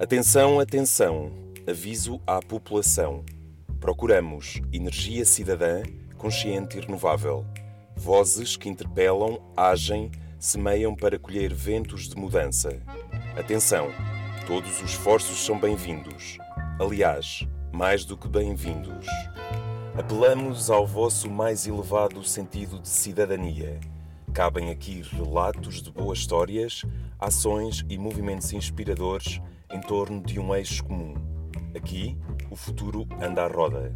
Atenção, atenção! Aviso à população. Procuramos energia cidadã, consciente e renovável. Vozes que interpelam, agem, semeiam para colher ventos de mudança. Atenção! Todos os esforços são bem-vindos. Aliás, mais do que bem-vindos. Apelamos ao vosso mais elevado sentido de cidadania. Cabem aqui relatos de boas histórias, ações e movimentos inspiradores em torno de um eixo comum. Aqui, o futuro anda à roda.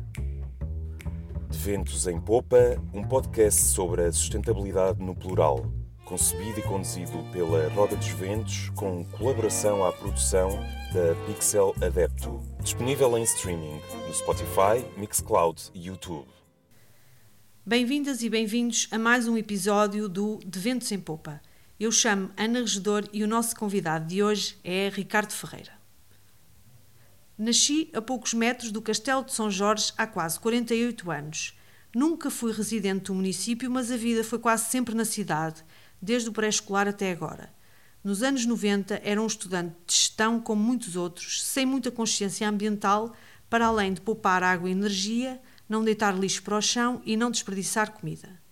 De Ventos em Popa, um podcast sobre a sustentabilidade no plural, concebido e conduzido pela Roda dos Ventos, com colaboração à produção da Pixel Adepto. Disponível em streaming no Spotify, Mixcloud e YouTube. Bem-vindas e bem-vindos a mais um episódio do De Ventos em Popa. Eu chamo Ana Regedor e o nosso convidado de hoje é Ricardo Ferreira. Nasci a poucos metros do Castelo de São Jorge há quase 48 anos. Nunca fui residente do município, mas a vida foi quase sempre na cidade, desde o pré-escolar até agora. Nos anos 90 era um estudante de gestão como muitos outros, sem muita consciência ambiental, para além de poupar água e energia, não deitar lixo para o chão e não desperdiçar comida.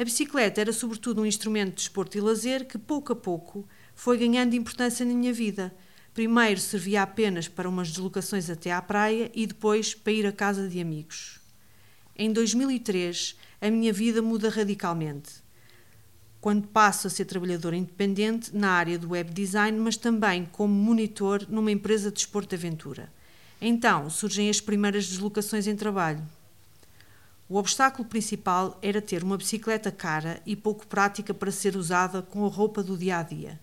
A bicicleta era sobretudo um instrumento de desporto e lazer que, pouco a pouco, foi ganhando importância na minha vida. Primeiro servia apenas para umas deslocações até à praia e depois para ir à casa de amigos. Em 2003, a minha vida muda radicalmente. Quando passo a ser trabalhadora independente na área do web design, mas também como monitor numa empresa de desporto de aventura. Então surgem as primeiras deslocações em trabalho. O obstáculo principal era ter uma bicicleta cara e pouco prática para ser usada com a roupa do dia a dia.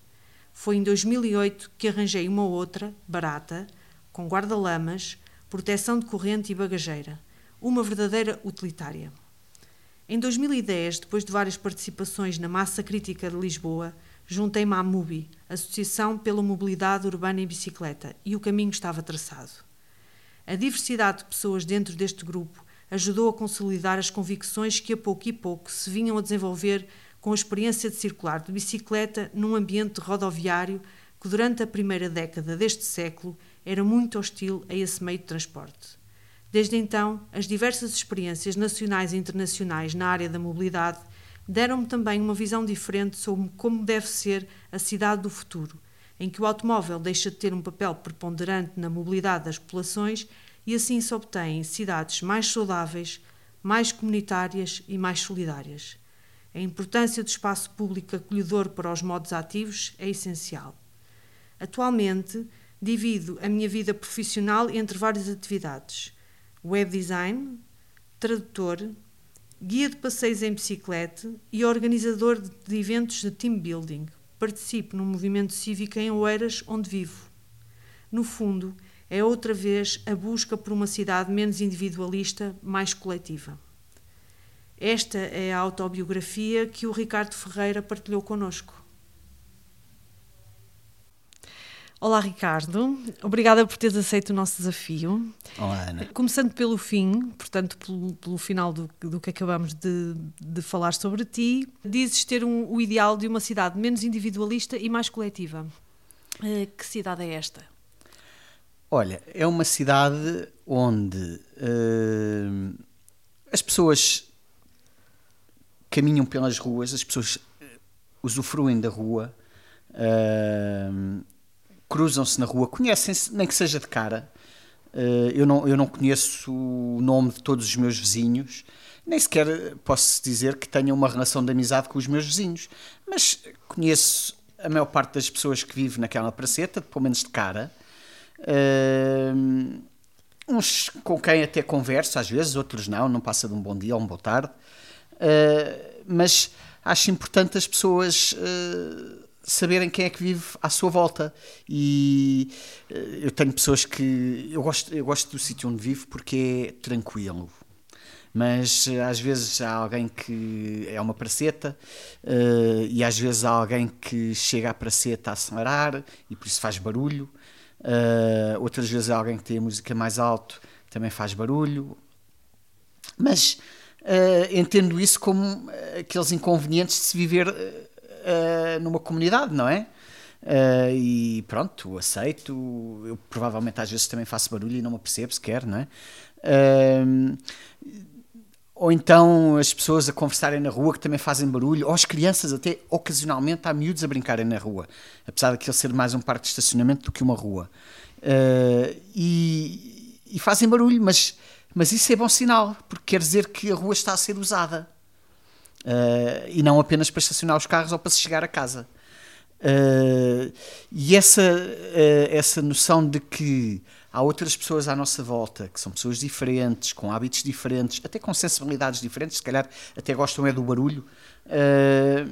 Foi em 2008 que arranjei uma outra, barata, com guarda-lamas, proteção de corrente e bagageira. Uma verdadeira utilitária. Em 2010, depois de várias participações na Massa Crítica de Lisboa, juntei-me à MUBI, Associação pela Mobilidade Urbana em Bicicleta, e o caminho estava traçado. A diversidade de pessoas dentro deste grupo ajudou a consolidar as convicções que a pouco e pouco se vinham a desenvolver com a experiência de circular de bicicleta num ambiente rodoviário que durante a primeira década deste século era muito hostil a esse meio de transporte. Desde então, as diversas experiências nacionais e internacionais na área da mobilidade deram-me também uma visão diferente sobre como deve ser a cidade do futuro, em que o automóvel deixa de ter um papel preponderante na mobilidade das populações e assim se obtêm cidades mais saudáveis, mais comunitárias e mais solidárias. A importância do espaço público acolhedor para os modos ativos é essencial. Atualmente, divido a minha vida profissional entre várias atividades: web design, tradutor, guia de passeios em bicicleta e organizador de eventos de team building. Participo num movimento cívico em Oeiras, onde vivo. No fundo, é outra vez a busca por uma cidade menos individualista, mais coletiva. Esta é a autobiografia que o Ricardo Ferreira partilhou connosco. Olá, Ricardo. Obrigada por teres aceito o nosso desafio. Olá, Ana. Começando pelo fim, portanto, pelo, pelo final do, do, que acabamos de, de, falar sobre ti, dizes ter um, o ideal de uma cidade menos individualista e mais coletiva. Uh, que cidade é esta? Olha, é uma cidade onde uh, as pessoas caminham pelas ruas, as pessoas usufruem da rua, uh, cruzam-se na rua, conhecem-se, nem que seja de cara. Uh, eu, não, eu não conheço o nome de todos os meus vizinhos, nem sequer posso dizer que tenha uma relação de amizade com os meus vizinhos, mas conheço a maior parte das pessoas que vivem naquela praceta, pelo menos de cara. Uh, uns com quem até converso às vezes, outros não, não passa de um bom dia ou um boa tarde. Uh, mas acho importante as pessoas uh, saberem quem é que vive à sua volta. E uh, eu tenho pessoas que. Eu gosto, eu gosto do sítio onde vivo porque é tranquilo. Mas às vezes há alguém que é uma praceta e às vezes há alguém que chega à praceta a acelerar e por isso faz barulho. Uh, outras vezes alguém que tem a música mais alto também faz barulho. Mas uh, entendo isso como aqueles inconvenientes de se viver uh, numa comunidade, não é? E pronto, aceito. Eu provavelmente às vezes também faço barulho e não me percebo sequer, não é? Ou então as pessoas a conversarem na rua que também fazem barulho, ou as crianças até ocasionalmente há miúdos a brincarem na rua, apesar daquilo ser mais um parque de estacionamento do que uma rua. Uh, e, e, fazem barulho, mas, mas isso é bom sinal, porque quer dizer que a rua está a ser usada. Uh, e não apenas para estacionar os carros ou para se chegar a casa. Uh, e essa, essa noção de que há outras pessoas à nossa volta que são pessoas diferentes, com hábitos diferentes, até com sensibilidades diferentes, se calhar até gostam é do barulho, uh,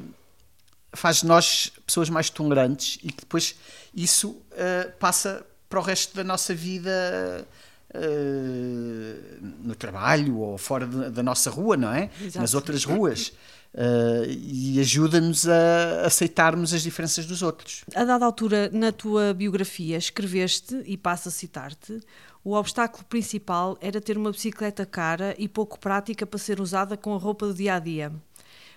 faz de nós pessoas mais tolerantes e que depois isso uh, passa para o resto da nossa vida uh, no trabalho ou fora de, da nossa rua, não é? Exato. Nas outras ruas. Uh, e ajuda-nos a aceitarmos as diferenças dos outros. A dada altura, na tua biografia, escreveste, e passo a citar-te, o obstáculo principal era ter uma bicicleta cara e pouco prática para ser usada com a roupa do dia a dia.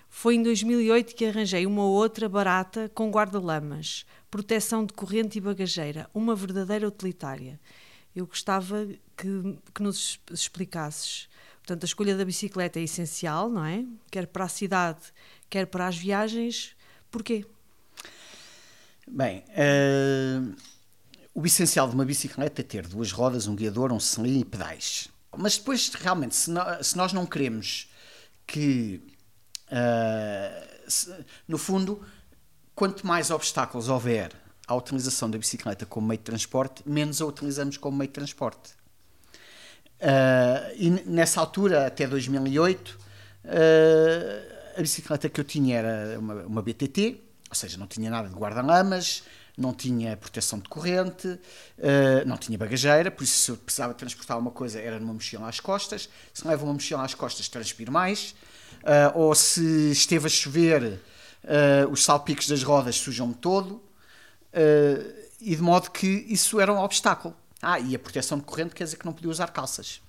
Foi em 2008 que arranjei uma outra barata com guarda-lamas, proteção de corrente e bagageira, uma verdadeira utilitária. Eu gostava que, que nos explicasses Portanto, a escolha da bicicleta é essencial, não é? Quer para a cidade, quer para as viagens. Porquê? Bem, uh, o essencial de uma bicicleta é ter duas rodas, um guiador, um selim e pedais. Mas depois, realmente, se, no, se nós não queremos que, uh, se, no fundo, quanto mais obstáculos houver à utilização da bicicleta como meio de transporte, menos a utilizamos como meio de transporte. Uh, e nessa altura, até 2008, uh, ah, a bicicleta que eu tinha era uma, uma BTT, ou seja, não tinha nada de guarda-lamas, não tinha proteção de corrente, uh, não tinha bagageira, por isso se eu precisava transportar uma coisa era numa mochila às costas. Se não leva uma mochila às costas, transpiro mais. Uh, ou se esteve a chover, uh, os salpicos das rodas sujam-me todo. e de modo que isso era um obstáculo. Ah, e a proteção de corrente quer dizer que não podia usar calças.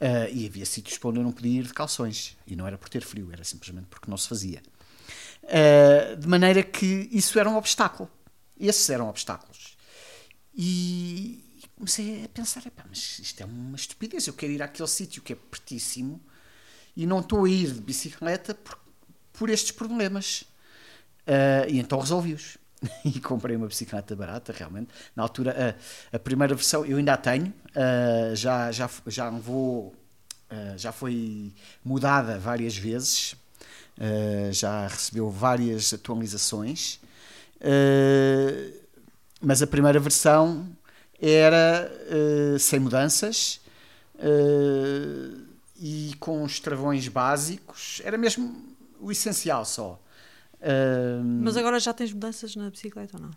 Uh, e havia sítios para onde eu não podia ir de calções. E não era por ter frio, era simplesmente porque não se fazia. Uh, de maneira que isso era um obstáculo. Esses eram obstáculos. E, comecei a pensar: mas isto é uma estupidez. Eu quero ir àquele sítio que é pertíssimo e não estou a ir de bicicleta por, por estes problemas. Uh, e então resolvi-os. e comprei uma bicicleta barata, realmente. Na altura, a, a primeira versão eu ainda a tenho, uh, já, já, já vou. Uh, já foi mudada várias vezes, uh, já recebeu várias atualizações, mas a primeira versão era sem mudanças e com os travões básicos, era mesmo o essencial só. Mas agora já tens mudanças na bicicleta ou não?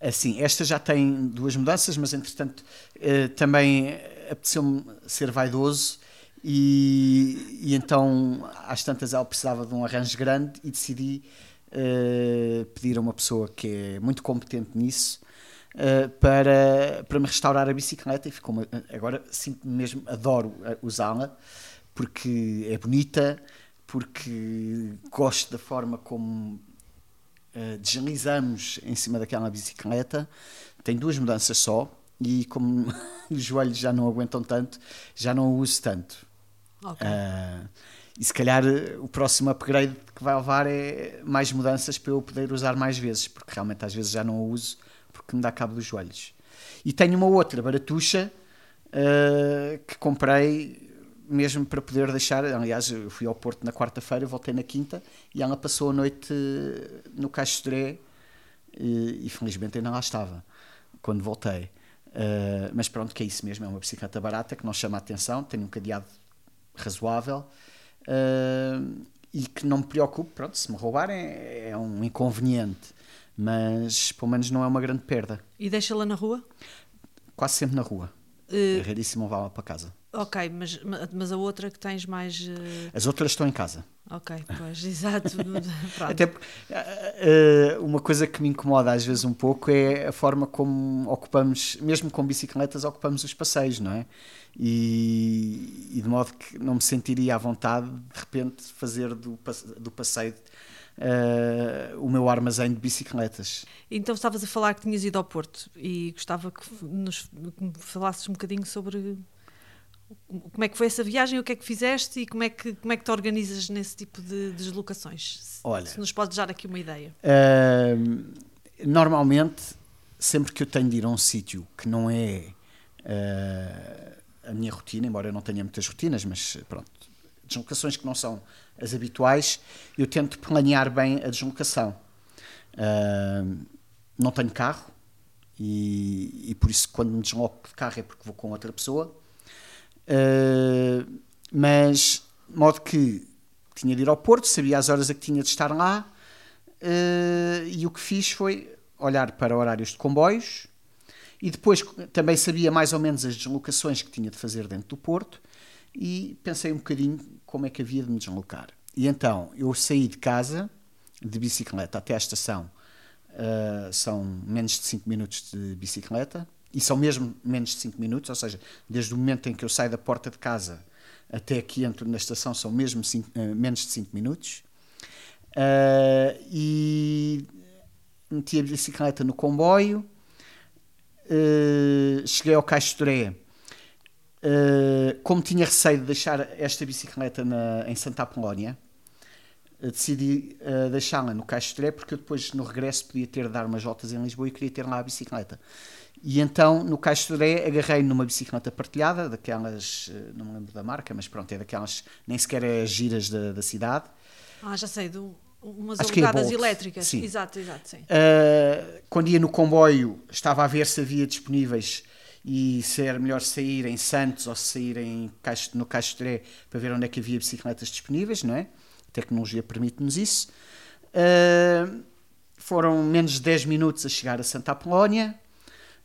Assim, esta já tem duas mudanças, mas entretanto uh, também apeteceu-me ser vaidoso e, e, então às tantas ela precisava de um arranjo grande e decidi uh, pedir a uma pessoa que é muito competente nisso uh, para, para me restaurar a bicicleta e ficou uma, agora sinto mesmo, adoro usá-la porque é bonita, porque gosto da forma como uh, deslizamos em cima daquela bicicleta. Tem duas mudanças só e como os joelhos já não aguentam tanto, já não o uso tanto. Okay. Uh, e se calhar o próximo upgrade que vai levar é mais mudanças para eu poder usar mais vezes, porque realmente às vezes já não o uso porque me dá cabo dos joelhos. E tenho uma outra baratuxa uh, que comprei mesmo para poder deixar. Aliás, eu fui ao Porto na quarta-feira, voltei na quinta e ela passou a noite no Caixo de e, e felizmente ainda lá estava quando voltei. Uh, mas pronto, que é isso mesmo, é uma bicicleta barata que não chama a atenção, tem um cadeado razoável uh, e que não me preocupe, pronto, se me roubarem é, é um inconveniente, mas pelo menos não é uma grande perda. E deixa-la na rua? Quase sempre na rua. Uh... É raríssimo levá-la para casa. Ok, mas, mas a outra que tens mais. Uh... As outras estão em casa. Ok, pois, exato. Até porque, uh, uma coisa que me incomoda às vezes um pouco é a forma como ocupamos, mesmo com bicicletas, ocupamos os passeios, não é? E, e de modo que não me sentiria à vontade de repente fazer do, do passeio uh, o meu armazém de bicicletas. Então estavas a falar que tinhas ido ao Porto e gostava que nos que me falasses um bocadinho sobre como é que foi essa viagem, o que é que fizeste e como é que, como é que te organizas nesse tipo de, de deslocações? Olha, se nos podes dar aqui uma ideia. Uh, normalmente, sempre que eu tenho de ir a um sítio que não é uh, a minha rotina, embora eu não tenha muitas rotinas, mas pronto, deslocações que não são as habituais, eu tento planear bem a deslocação. Uh, não tenho carro e, e, por isso quando me desloco de carro é porque vou com outra pessoa. Uh, mas, modo que tinha de ir ao Porto, sabia as horas a que tinha de estar lá uh, e o que fiz foi olhar para horários de comboios e depois também sabia mais ou menos as deslocações que tinha de fazer dentro do Porto e pensei um bocadinho como é que havia de me deslocar. E então eu saí de casa de bicicleta até à estação, uh, são menos de 5 minutos de bicicleta, e são mesmo menos de 5 minutos, ou seja, desde o momento em que eu saio da porta de casa até que entro na estação são mesmo cinco, uh, menos de 5 minutos. Uh, e meti a bicicleta no comboio, uh, cheguei ao Caixo Toré. como tinha receio de deixar esta bicicleta na, em Santa Apolónia, decidi uh, deixá-la no Caixo Toré porque eu depois no regresso podia ter de dar umas voltas em Lisboa e queria ter lá a bicicleta. E então, no Caixo Toré, agarrei numa bicicleta partilhada, daquelas, eh, não me lembro da marca, mas pronto, é daquelas, nem sequer é as giras da, da cidade. Ah, já sei, do, umas Acho alugadas é elétricas. Sim. Exato, exato, sim. Uh, quando ia no comboio, estava a ver se havia disponíveis e se era melhor sair em Santos ou sair em Caixo, no Caixo Toré para ver onde é que havia bicicletas disponíveis, não é? Tecnologia permite-nos isso. Uh, foram menos de 10 minutos a chegar a Santa Apolónia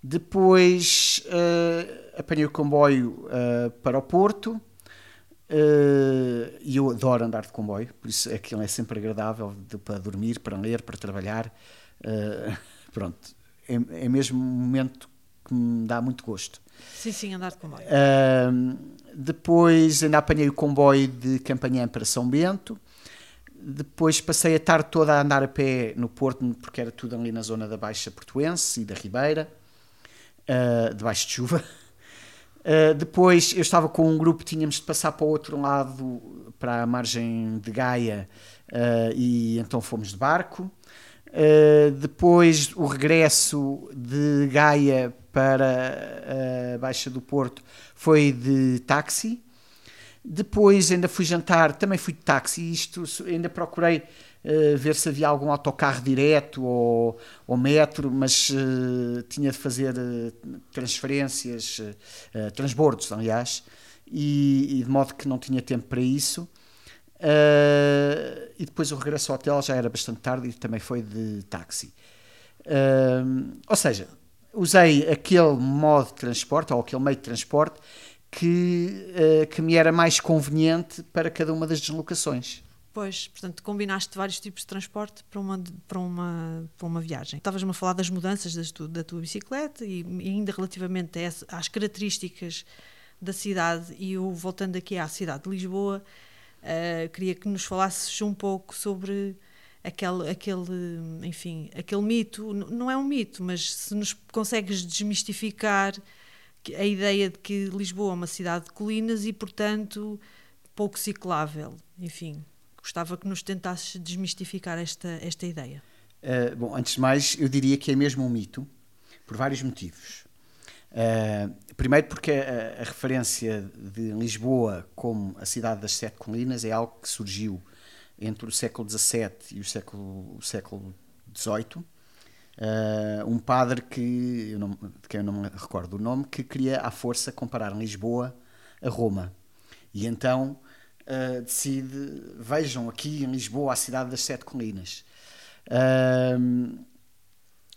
depois uh, apanhei o comboio uh, para o Porto e eu adoro andar de comboio, por isso aquilo é sempre agradável de, para dormir, para ler, para trabalhar. pronto, é, é mesmo um momento que me dá muito gosto. Sim, sim, andar de comboio. depois ainda apanhei o comboio de Campanhã para São Bento. Depois passei a tarde toda a andar a pé no Porto, porque era tudo ali na zona da Baixa Portuense e da Ribeira uh, debaixo de chuva. Uh, depois eu estava com um grupo, tínhamos de passar para o outro lado, para a margem de Gaia, uh, e então fomos de barco. Uh, depois o regresso de Gaia para a Baixa do Porto foi de táxi. Depois ainda fui jantar, também fui de táxi. Isto ainda procurei uh, ver se havia algum autocarro direto ou, ou metro, mas uh, tinha de fazer uh, transferências, transbordos, aliás, e, e, de modo que não tinha tempo para isso. e depois o regresso ao hotel já era bastante tarde e também foi de táxi. ou seja, usei aquele modo de transporte ou aquele meio de transporte que, que me era mais conveniente para cada uma das deslocações. Pois, portanto, combinaste vários tipos de transporte para uma, para uma, para uma viagem. Estavas-me a falar das mudanças das tu, da tua bicicleta e, e ainda relativamente essa, às características da cidade, e eu voltando aqui à cidade de Lisboa, uh, queria que nos falasses um pouco sobre aquele, aquele, enfim, aquele mito, não é um mito, mas se nos consegues desmistificar a ideia de que Lisboa é uma cidade de colinas e, portanto, pouco ciclável, enfim. Gostava que nos tentasses desmistificar esta, esta ideia. Uh, bom, antes de mais, eu diria que é mesmo um mito, por vários motivos. Uh, primeiro, porque a, a, referência de Lisboa como a cidade das sete colinas é algo que surgiu entre o século XVII e o século, o século XVIII. Uh, um padre que, não, de quem eu não me recordo o nome, que queria à força comparar Lisboa a Roma. E então uh, decide, vejam aqui em Lisboa a cidade das sete colinas. Uh,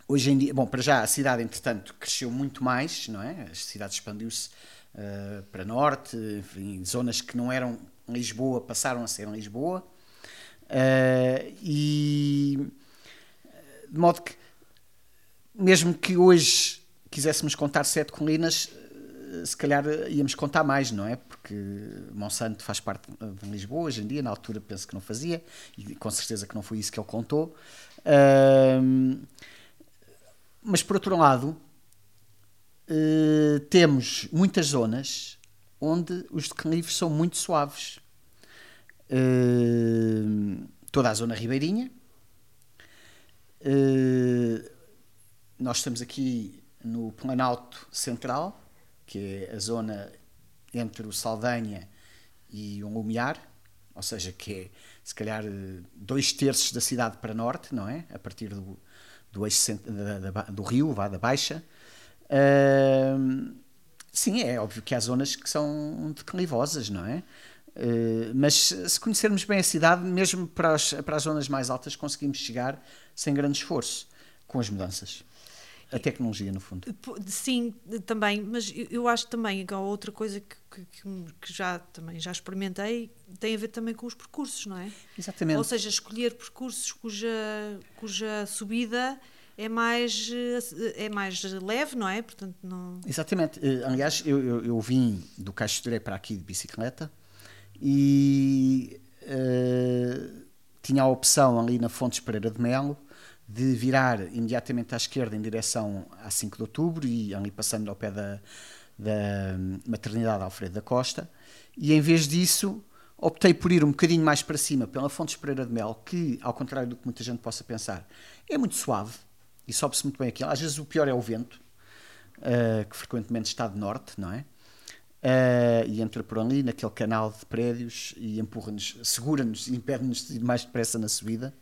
hoje em dia, bom, para já a cidade, entretanto, cresceu muito mais, não é? A cidade expandiu-se uh, para norte, enfim, zonas que não eram Lisboa passaram a ser Lisboa. Uh, e de modo que, mesmo que hoje quiséssemos contar sete colinas, se calhar íamos contar mais, não é? Porque Monsanto faz parte de Lisboa hoje em dia, na altura penso que não fazia, e com certeza que não foi isso que ele contou. Mas por outro lado, uh, temos muitas zonas onde os declives são muito suaves. Uh, toda a zona ribeirinha. Nós estamos aqui no Planalto Central, que é a zona entre o Saldanha e o Lumiar, ou seja, que é se calhar dois terços da cidade para norte, não é? A partir do, do, eixo, da, da, do rio, vá, da Baixa. Uh, sim, é óbvio que há zonas que são declivosas, não é? Uh, mas se conhecermos bem a cidade, mesmo para as, para as zonas mais altas, conseguimos chegar sem grande esforço com as mudanças. A tecnologia, no fundo. Sim, também, mas eu acho também outra coisa que, que, que, já, também já experimentei, tem a ver também com os percursos, não é? Exatamente. Ou seja, escolher percursos cuja, cuja subida é mais, é mais leve, não é? Portanto, não... Exatamente. Eh, aliás, eu, eu, eu vim do Caixo para aqui de bicicleta e uh, tinha a opção ali na Fontes Pereira de Melo de virar imediatamente à esquerda em direção a 5 de outubro e ali passando ao pé da, da maternidade Alfredo da Costa. E em vez disso optei por ir um bocadinho mais para cima pela Fontes Pereira de Mel que ao contrário do que muita gente possa pensar é muito suave e sobe-se muito bem aquilo. Às vezes o pior é o vento uh, que frequentemente está de norte não é? Uh, e entra por ali naquele canal de prédios e empurra-nos, segura-nos e impede-nos de ir mais depressa na subida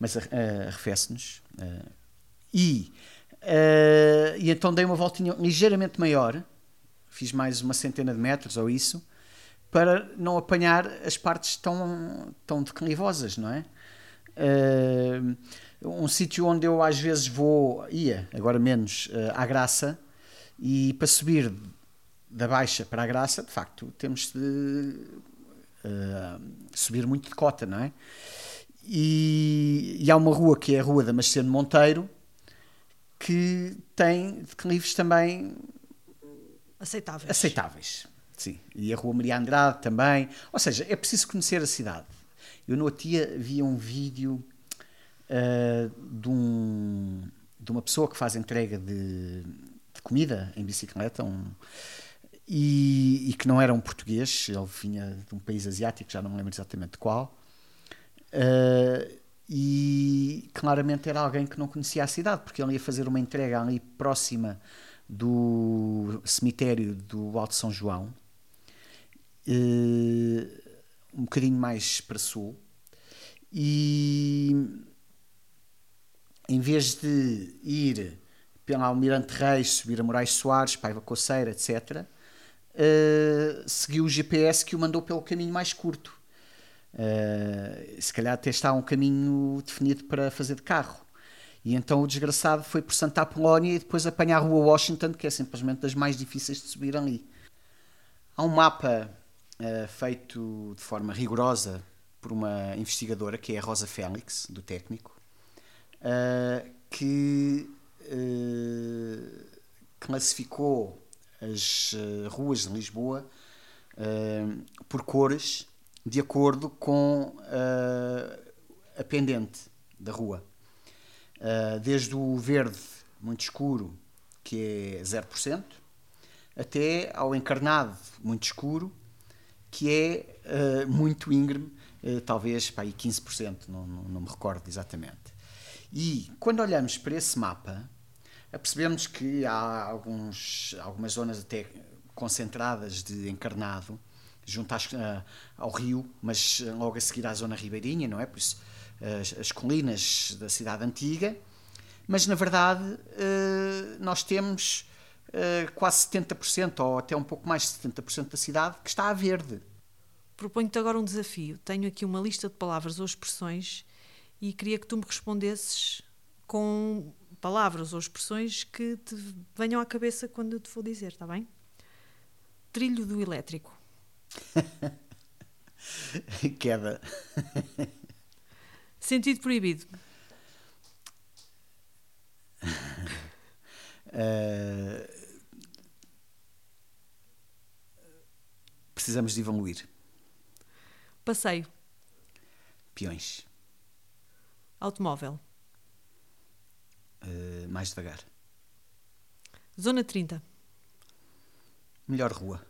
mas uh, arrefece-nos. Uh, e, uh, e então dei uma voltinha ligeiramente maior, fiz mais uma centena de metros ou isso, para não apanhar as partes tão, tão declivosas, não é? Um sítio onde eu às vezes vou, ia, agora menos, à graça, e para subir da baixa para a graça, de facto, temos de uh, subir muito de cota, não é? E, e, há uma rua que é a Rua da Maceno Monteiro que tem declives também aceitáveis. aceitáveis. Sim. E a Rua Maria Andrade também. Ou seja, é preciso conhecer a cidade. Eu no outro dia vi um vídeo uh, de, um, de uma pessoa que faz entrega de, de comida em bicicleta um, e, e, que não era um português, ele vinha de um país asiático, já não me lembro exatamente qual Uh, e claramente era alguém que não conhecia a cidade, porque ele ia fazer uma entrega ali próxima do cemitério do Alto São João, uh, um bocadinho mais para sul, e em vez de ir pela Almirante Reis, subir a Moraes Soares, Paiva Coceira, etc., uh, eh, seguiu o GPS que o mandou pelo caminho mais curto Uh, se calhar até está um caminho definido para fazer de carro. E então o desgraçado foi por Santa Apolónia e depois apanhar a Rua Washington, que é simplesmente das mais difíceis de subir ali. Há um mapa uh, feito de forma rigorosa por uma investigadora, que é a Rosa Félix, do técnico, uh, que classificou as ruas de Lisboa por cores de acordo com uh, a pendente da rua. Uh, desde o verde muito escuro, que é 0%, até ao encarnado muito escuro, que é uh, muito íngreme, talvez para aí 15%, não, não, não me recordo exatamente. E quando olhamos para esse mapa, percebemos que há alguns, algumas zonas até concentradas de encarnado junto às, uh, ao rio, mas eh, logo a seguir à zona ribeirinha, não é? Por isso, as, as colinas da cidade antiga. Mas, na verdade, uh, nós temos uh, quase 70%, ou até um pouco mais de 70% da cidade que está a verde. Proponho-te agora um desafio. Tenho aqui uma lista de palavras ou expressões e queria que tu me respondesses com palavras ou expressões que te venham à cabeça quando eu te vou dizer, está bem? Trilho do elétrico. Queda. Sentido proibido. Uh, precisamos de evoluir? Passeio. Peões. Automóvel. Uh, mais devagar. Zona 30. Melhor rua.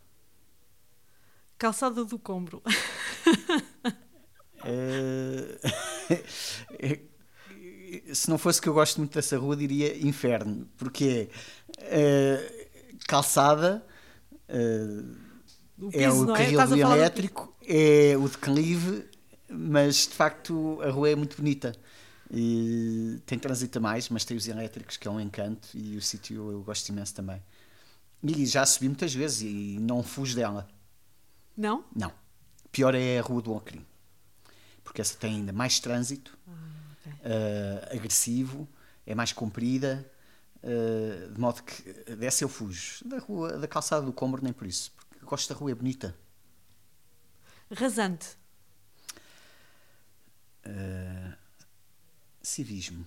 Calçada do Combro. Uh, se não fosse que eu gosto muito dessa rua, diria inferno, porque é uh, calçada, uh, é o carril é? elétrico, é o declive, mas de facto a rua é muito bonita. E tem trânsito a mais, mas tem os elétricos, que é um encanto, e o sítio eu gosto imenso também. E já subi muitas vezes e não fujo dela. Não? Não. Pior é a Rua do Alcrim. Porque essa tem ainda mais trânsito, ah, okay. uh, agressivo, é mais comprida, uh, de modo que dessa eu fujo. Da, rua, da calçada do Combro, nem por isso, porque gosto da rua, é bonita. Rasante. Uh, civismo.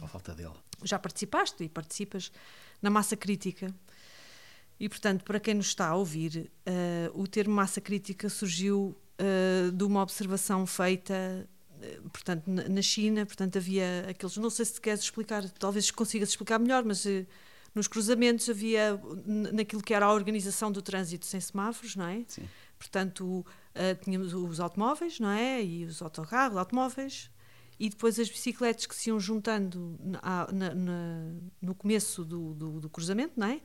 A falta dele. Já participaste e participas na massa crítica. E, portanto, para quem nos está a ouvir, uh, o termo massa crítica surgiu uh, de uma observação feita, uh, portanto, na, na, China. Portanto, havia aqueles. Não sei se queres explicar, talvez consigas explicar melhor, mas nos cruzamentos havia naquilo que era a organização do trânsito sem semáforos, não é? Sim. Portanto, tínhamos os automóveis, não é? E os autocarros, automóveis, e depois as bicicletas que se iam juntando na, na, na, no começo do, do, do, cruzamento, não é?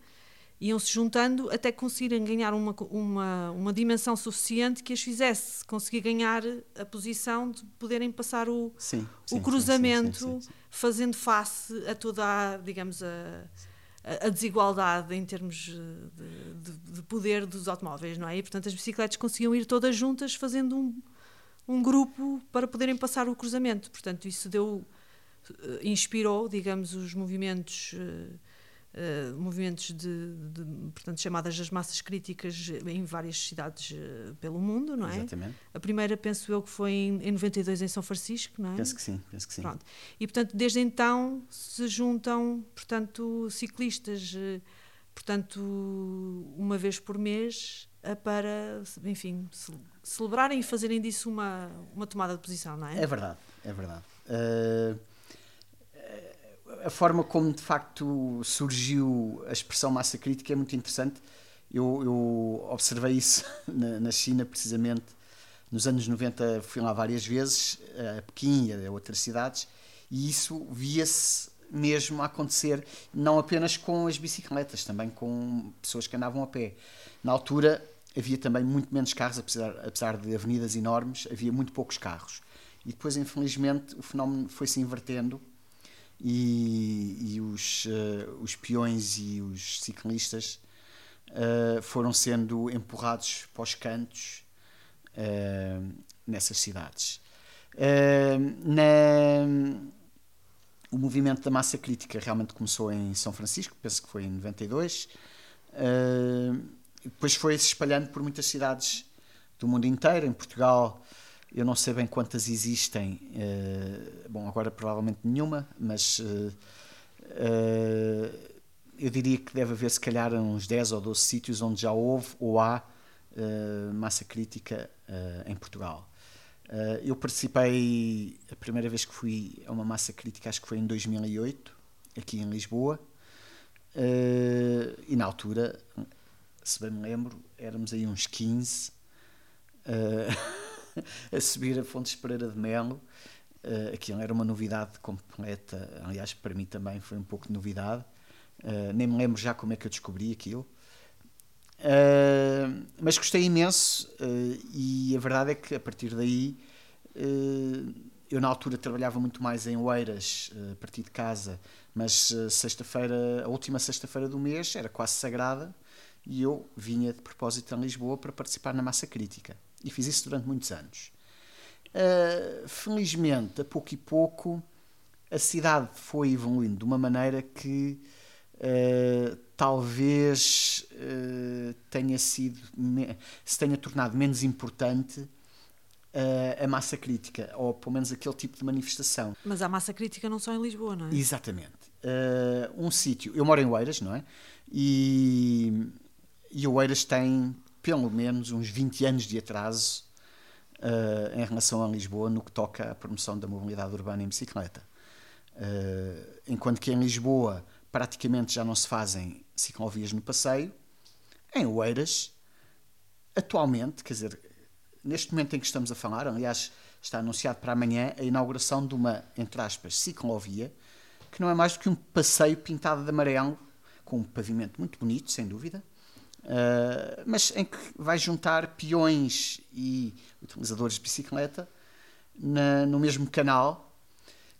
Iam-se juntando até conseguirem ganhar uma, uma, uma dimensão suficiente que as fizesse conseguir ganhar a posição de poderem passar o, sim, o sim, cruzamento sim, fazendo face a toda a, digamos, a, a desigualdade em termos de, de, de, poder dos automóveis, não é? E, portanto, as bicicletas conseguiam ir todas juntas fazendo um, um grupo para poderem passar o cruzamento. Portanto, isso deu, eh, inspirou, digamos, os movimentos, uh, movimentos de, de, portanto, chamadas as massas críticas em várias cidades uh, pelo mundo, não é? Exatamente. A primeira, penso eu, que foi em, em 92 em São Francisco, não é? Penso que sim, penso que sim. Pronto. E, portanto, desde então se juntam, portanto, ciclistas, uh, portanto, uma vez por mês para, enfim, celebrarem e fazerem disso uma, uma tomada de posição, não é? É verdade, é verdade. Uh, a forma como de facto surgiu a expressão massa crítica é muito interessante. Eu, eu observei isso na, na, China, precisamente. Nos anos 90 fui lá várias vezes, a Pequim e a outras cidades, e isso via-se mesmo acontecer, não apenas com as bicicletas, também com pessoas que andavam a pé. Na altura, havia também muito menos carros, apesar, apesar de avenidas enormes, havia muito poucos carros. E depois, infelizmente, o fenómeno foi-se invertendo e, e os, uh, os peões e os ciclistas uh, foram sendo empurrados para os cantos uh, nessas cidades. Na, o movimento da massa crítica realmente começou em São Francisco, penso que foi em 92. Uh, depois foi se espalhando por muitas cidades do mundo inteiro. Em Portugal, eu não sei bem quantas existem, uh, bom, agora provavelmente nenhuma, mas uh, uh, eu diria que deve haver se calhar uns 10 ou 12 sítios onde já houve ou há massa crítica em Portugal. eu participei, a primeira vez que fui a uma massa crítica, acho que foi em 2008, aqui em Lisboa, e na altura se bem me lembro, éramos aí uns 15 uh, a subir a Fontes Pereira de Melo. Uh, aquilo era uma novidade completa, aliás, para mim também foi um pouco de novidade. Uh, nem me lembro já como é que eu descobri aquilo. Uh, mas gostei imenso e a verdade é que a partir daí eu na altura trabalhava muito mais em Oeiras, a partir de casa, mas sexta-feira, a última sexta-feira do mês era quase sagrada e eu vinha de propósito a Lisboa para participar na massa crítica. E fiz isso durante muitos anos. Uh, felizmente, a pouco e pouco, a cidade foi evoluindo de uma maneira que uh, talvez uh, tenha sido se tenha tornado menos importante a massa crítica, ou pelo menos aquele tipo de manifestação. Mas a massa crítica não só em Lisboa, não é? Exatamente. um sítio, eu moro em Oeiras, não é? E e Oeiras tem pelo menos uns 20 anos de atraso uh, em relação a Lisboa no que toca à promoção da mobilidade urbana em bicicleta. Uh, enquanto que em Lisboa praticamente já não se fazem ciclovias no passeio, em Oeiras, atualmente, quer dizer, neste momento em que estamos a falar, aliás, está anunciado para amanhã a inauguração de uma, entre aspas, ciclovia, que não é mais do que um passeio pintado de amarelo, com um pavimento muito bonito, sem dúvida, uh, mas em que vai juntar peões e utilizadores de bicicleta na, no mesmo canal,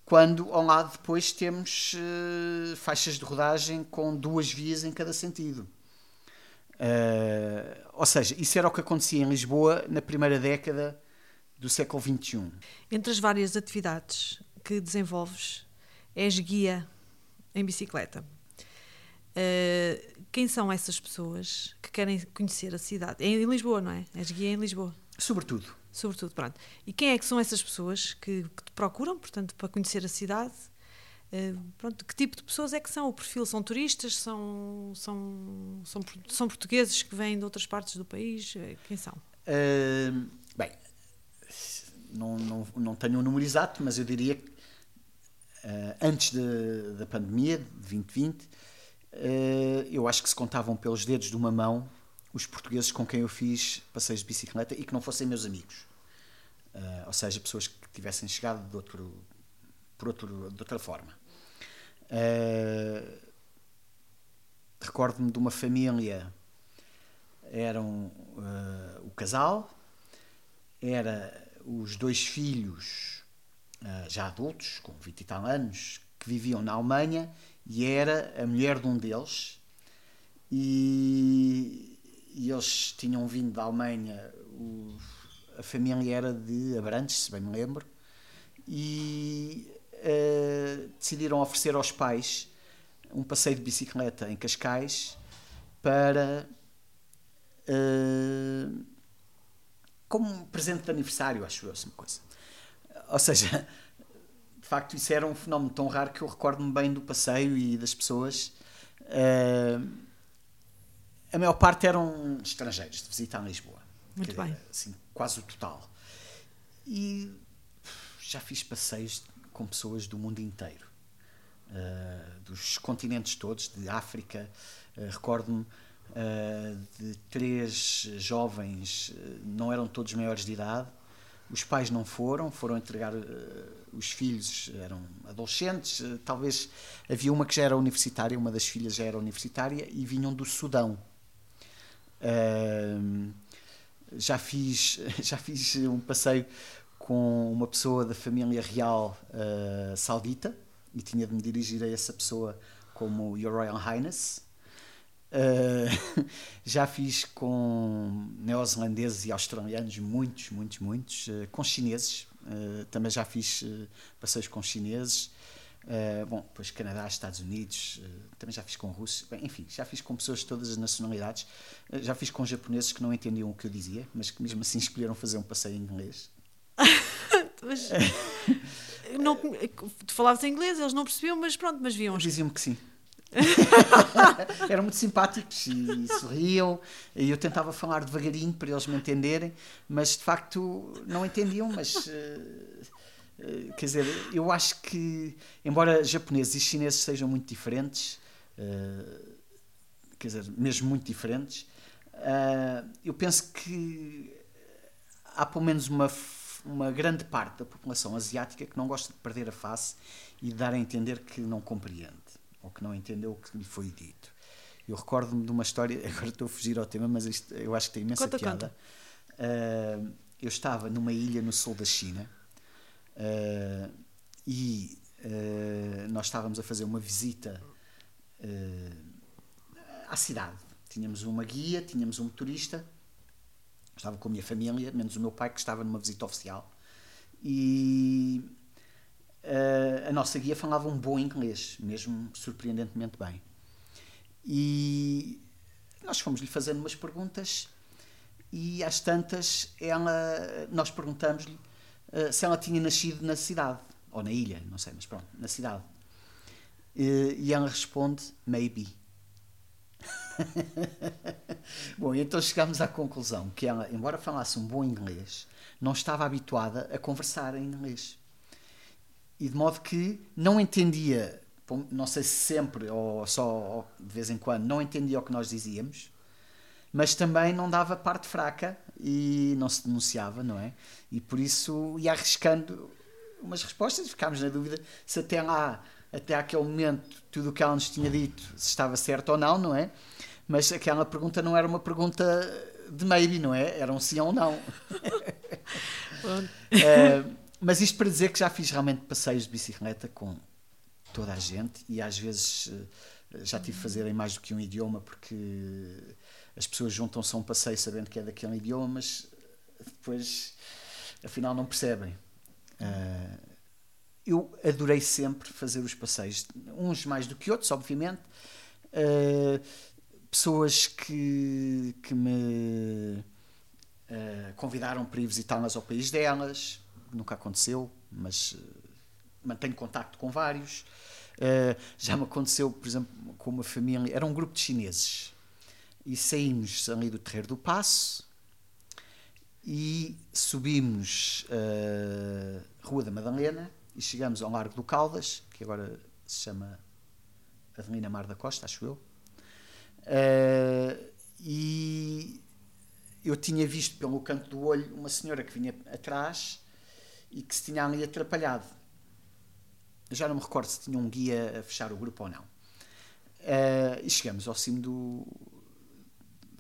quando ao lado depois temos uh, faixas de rodagem com duas vias em cada sentido. Uh, ou seja, isso era o que acontecia em Lisboa na primeira década do século XXI. Entre as várias atividades que desenvolves, és guia em bicicleta. Uh, quem são essas pessoas que querem conhecer a cidade? É em Lisboa, não é? És guia em Lisboa. Sobretudo. Sobretudo, pronto. E quem é que são essas pessoas que, que te procuram, portanto, para conhecer a cidade? Uh, pronto, que tipo de pessoas é que são? O perfil são turistas? São, são, são, são portugueses que vêm de outras partes do país? Eh, quem são? Uh, bem, não, não, não tenho um número exato, mas eu diria que uh, antes de, da pandemia de 2020, uh, eu acho que se contavam pelos dedos de uma mão os portugueses com quem eu fiz passeios de bicicleta e que não fossem meus amigos. Uh, ou seja, pessoas que tivessem chegado de, outro, por outro, de outra forma. Recordo-me de uma família, eram o casal, era os dois filhos, já adultos, com 20 e tal anos, que viviam na Alemanha, e era a mulher de um deles. E, e eles tinham vindo da Alemanha, o, a família era de Abrantes, se bem me lembro, e uh, decidiram oferecer aos pais um passeio de bicicleta em Cascais para. Uh, como um presente de aniversário, acho eu, uma coisa. Ou seja, de facto, isso era um fenómeno tão raro que eu recordo-me bem do passeio e das pessoas. Uh, a maior parte eram estrangeiros de visita a Lisboa. Muito bem. Assim, quase o total. E já fiz passeios com pessoas do mundo inteiro. Uh, dos continentes todos, de África. Uh, Recordo-me de três jovens, não eram todos maiores de idade, os pais não foram, foram entregar uh, os filhos, eram adolescentes, talvez havia uma que já era universitária, uma das filhas já era universitária e vinham do Sudão. já fiz já fiz um passeio com uma pessoa da família real saudita e tinha de me dirigir a essa pessoa como Your Royal Highness Uh, já fiz com neozelandeses e australianos, muitos, muitos, muitos. Uh, com chineses, uh, também já fiz passeios com chineses. bom, depois Canadá, Estados Unidos, também já fiz com russos. Bem, enfim, já fiz com pessoas de todas as nacionalidades. já fiz com japoneses que não entendiam o que eu dizia, mas que mesmo assim escolheram fazer um passeio em inglês. mas, não, tu falavas em inglês, eles não percebiam, mas pronto, mas viam. Diziam-me que sim. eram muito simpáticos e, sorriam e eu tentava falar devagarinho para eles me entenderem mas de facto não entendiam mas uh, uh, quer dizer eu acho que embora japoneses e chineses sejam muito diferentes uh, quer dizer mesmo muito diferentes eu penso que há pelo menos uma uma grande parte da população asiática que não gosta de perder a face e de dar a entender que não compreende ou que não entendeu o que lhe foi dito. Eu recordo-me de uma história, agora estou a fugir ao tema, mas isto, eu acho que tem imensa conta, piada. Conta. Uh, eu estava numa ilha no sul da China uh, e uh, nós estávamos a fazer uma visita à cidade. Tínhamos uma guia, tínhamos um motorista, estava com a minha família, menos o meu pai que estava numa visita oficial. E a nossa guia falava um bom inglês, mesmo surpreendentemente bem. E nós fomos-lhe fazendo umas perguntas e às tantas ela, nós perguntamos-lhe uh, se ela tinha nascido na cidade, ou na ilha, não sei, mas pronto, na cidade. Uh, e ela responde, maybe. Bom, então chegámos à conclusão que ela, embora falasse um bom inglês, não estava habituada a conversar em inglês. E de modo que não entendia, não sei se sempre ou só de vez em quando, não entendia o que nós dizíamos, mas também não dava parte fraca e não se denunciava, não é? E por isso ia arriscando umas respostas e ficámos na dúvida se até lá, até aquele momento, tudo o que ela nos tinha dito se estava certo ou não, não é? Mas aquela pergunta não era uma pergunta de maybe, não é? Era um sim ou não. uh, mas isto para dizer que já fiz realmente passeios de bicicleta com toda a gente e às vezes eh, já tive de fazer em mais do que um idioma porque as pessoas juntam-se a um passeio sabendo que é daquele idioma, mas depois afinal não percebem. Uh, eu adorei sempre fazer os passeios, uns mais do que outros, obviamente. Uh, pessoas que, que me uh, convidaram para ir visitá-las ao país delas, nunca aconteceu, mas uh, mantenho contacto com vários. Uh, já me aconteceu, por exemplo, com uma família, era um grupo de chineses, e saímos ali do Terreiro do Passo e subimos a Rua da Madalena e chegamos ao Largo do Caldas, que agora se chama Avenida Mar da Costa, acho eu Uh, e eu tinha visto pelo canto do olho uma senhora que vinha atrás e que se tinha ali atrapalhado. Já não me recordo se tinha um guia a fechar o grupo ou não. Uh, e chegamos ao cimo do,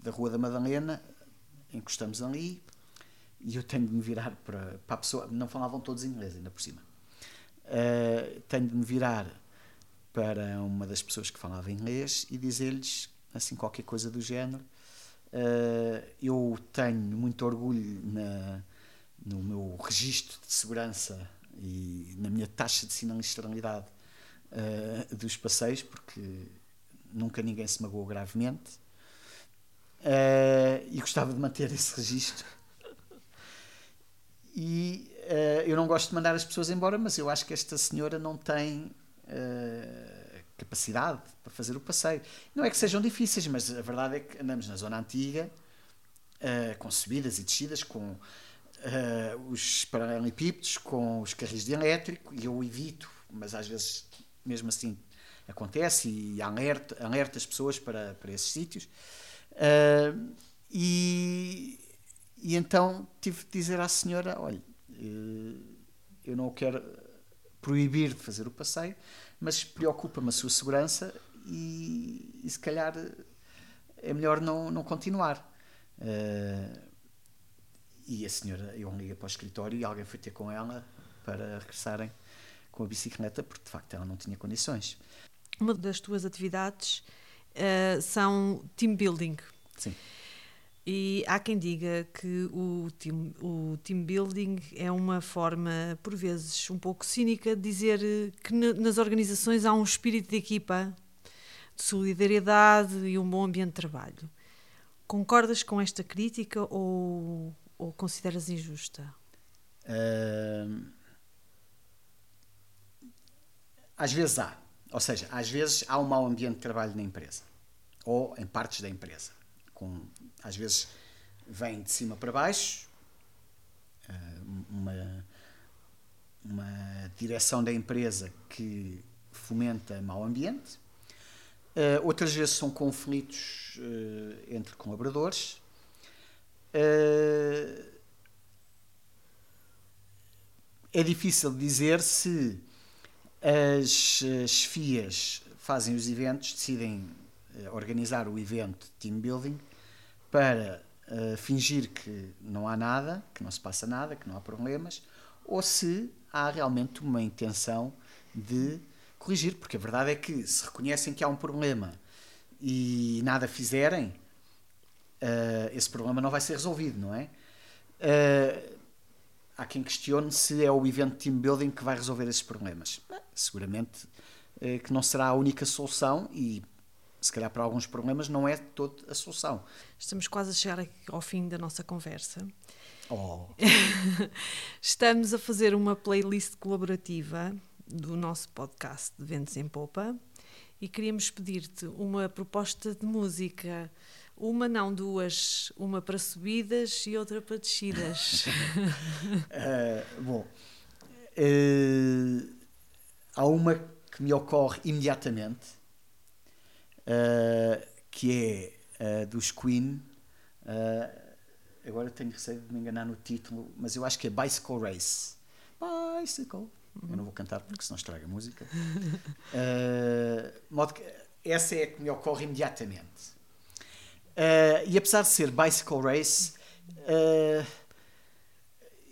da Rua da Madalena, encostamos ali e eu tenho de me virar para, para a pessoa. Não falavam todos inglês, ainda por cima. Uh, tenho de me virar para uma das pessoas que falava inglês e dizer-lhes assim qualquer coisa do género. Uh, eu tenho muito orgulho na, no meu registro de segurança e na minha taxa de sinistralidade uh, dos passeios, porque nunca ninguém se magoou gravemente. Uh, e gostava de manter esse registro. E eu não gosto de mandar as pessoas embora, mas eu acho que esta senhora não tem capacidade para fazer o passeio. Não é que sejam difíceis, mas a verdade é que andamos na zona antiga, uh, com subidas e descidas, com uh, os paralelepípedos, com os carris de elétrico, e eu evito, mas às vezes mesmo assim acontece e alerta, alerta as pessoas para, para esses sítios. Uh, e, e então tive de dizer à senhora: olha, eu não quero proibir de fazer o passeio, mas preocupa-me a sua segurança e, e, se calhar é melhor não, não continuar. Uh, e a senhora, eu liga para o escritório e alguém foi ter com ela para regressarem com a bicicleta, porque de facto ela não tinha condições. Uma das tuas atividades uh, são team building. Sim. E há quem diga que o team, o team building é uma forma, por vezes, um pouco cínica de dizer que nas organizações há um espírito de equipa, de solidariedade e um bom ambiente de trabalho. Concordas com esta crítica ou, ou consideras injusta? Uh, às vezes há. Ou seja, às vezes há um mau ambiente de trabalho na empresa ou em partes da empresa com, às vezes vem de cima para baixo, eh, uma, uma direção da empresa que fomenta mau ambiente. Uh, outras vezes são conflitos uh, entre colaboradores. Uh, é difícil dizer se as chefias fazem os eventos, decidem organizar o evento team building para uh, fingir que não há nada, que não se passa nada, que não há problemas, ou se há realmente uma intenção de corrigir, porque a verdade é que se reconhecem que há um problema e nada fizerem, uh, esse problema não vai ser resolvido, não é? Uh, há quem questione se é o evento team building que vai resolver esses problemas. seguramente uh, que não será a única solução e se calhar para alguns problemas não é toda a solução. Estamos quase a chegar ao fim da nossa conversa. Oh. Estamos a fazer uma playlist colaborativa do nosso podcast de Ventos em Popa e queríamos pedir-te uma proposta de música Uma, não, duas. Uma para subidas e outra para descidas. uh, bom, uh, há uma que me ocorre imediatamente, uh, que é dos Queen. agora tenho receio de me enganar no título, mas eu acho que é Bicycle Race. Bicycle. Eu não vou cantar porque senão estraga a música. modo que, essa é a que me ocorre imediatamente. Uh, e apesar de ser Bicycle Race, uh,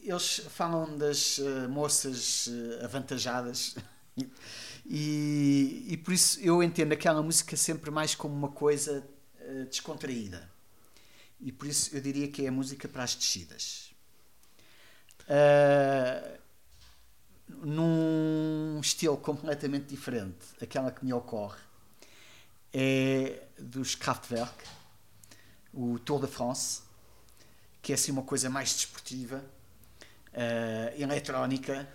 eles falam das uh, moças avantajadas e, e, por isso eu entendo aquela música sempre mais como uma coisa descontraída. E por isso eu diria que é a música para as descidas. num estilo completamente diferente, aquela que me ocorre é dos Kraftwerk o Tour de France, que é assim uma coisa mais desportiva, uh, eletrónica,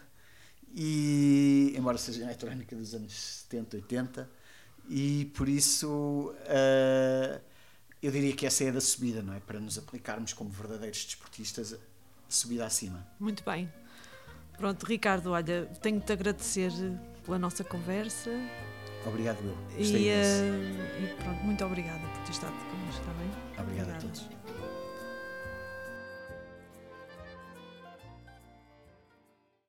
e embora seja eletrónica dos anos 70, 80, e por isso uh, eu diria que essa é a da subida, não é? Para nos aplicarmos como verdadeiros desportistas, a subida acima. Muito bem. Pronto, Ricardo, olha, tenho-te agradecer pela nossa conversa. Obrigado, eu. E, uh, e, pronto, muito obrigada por ter estado connosco, está bem? Obrigado.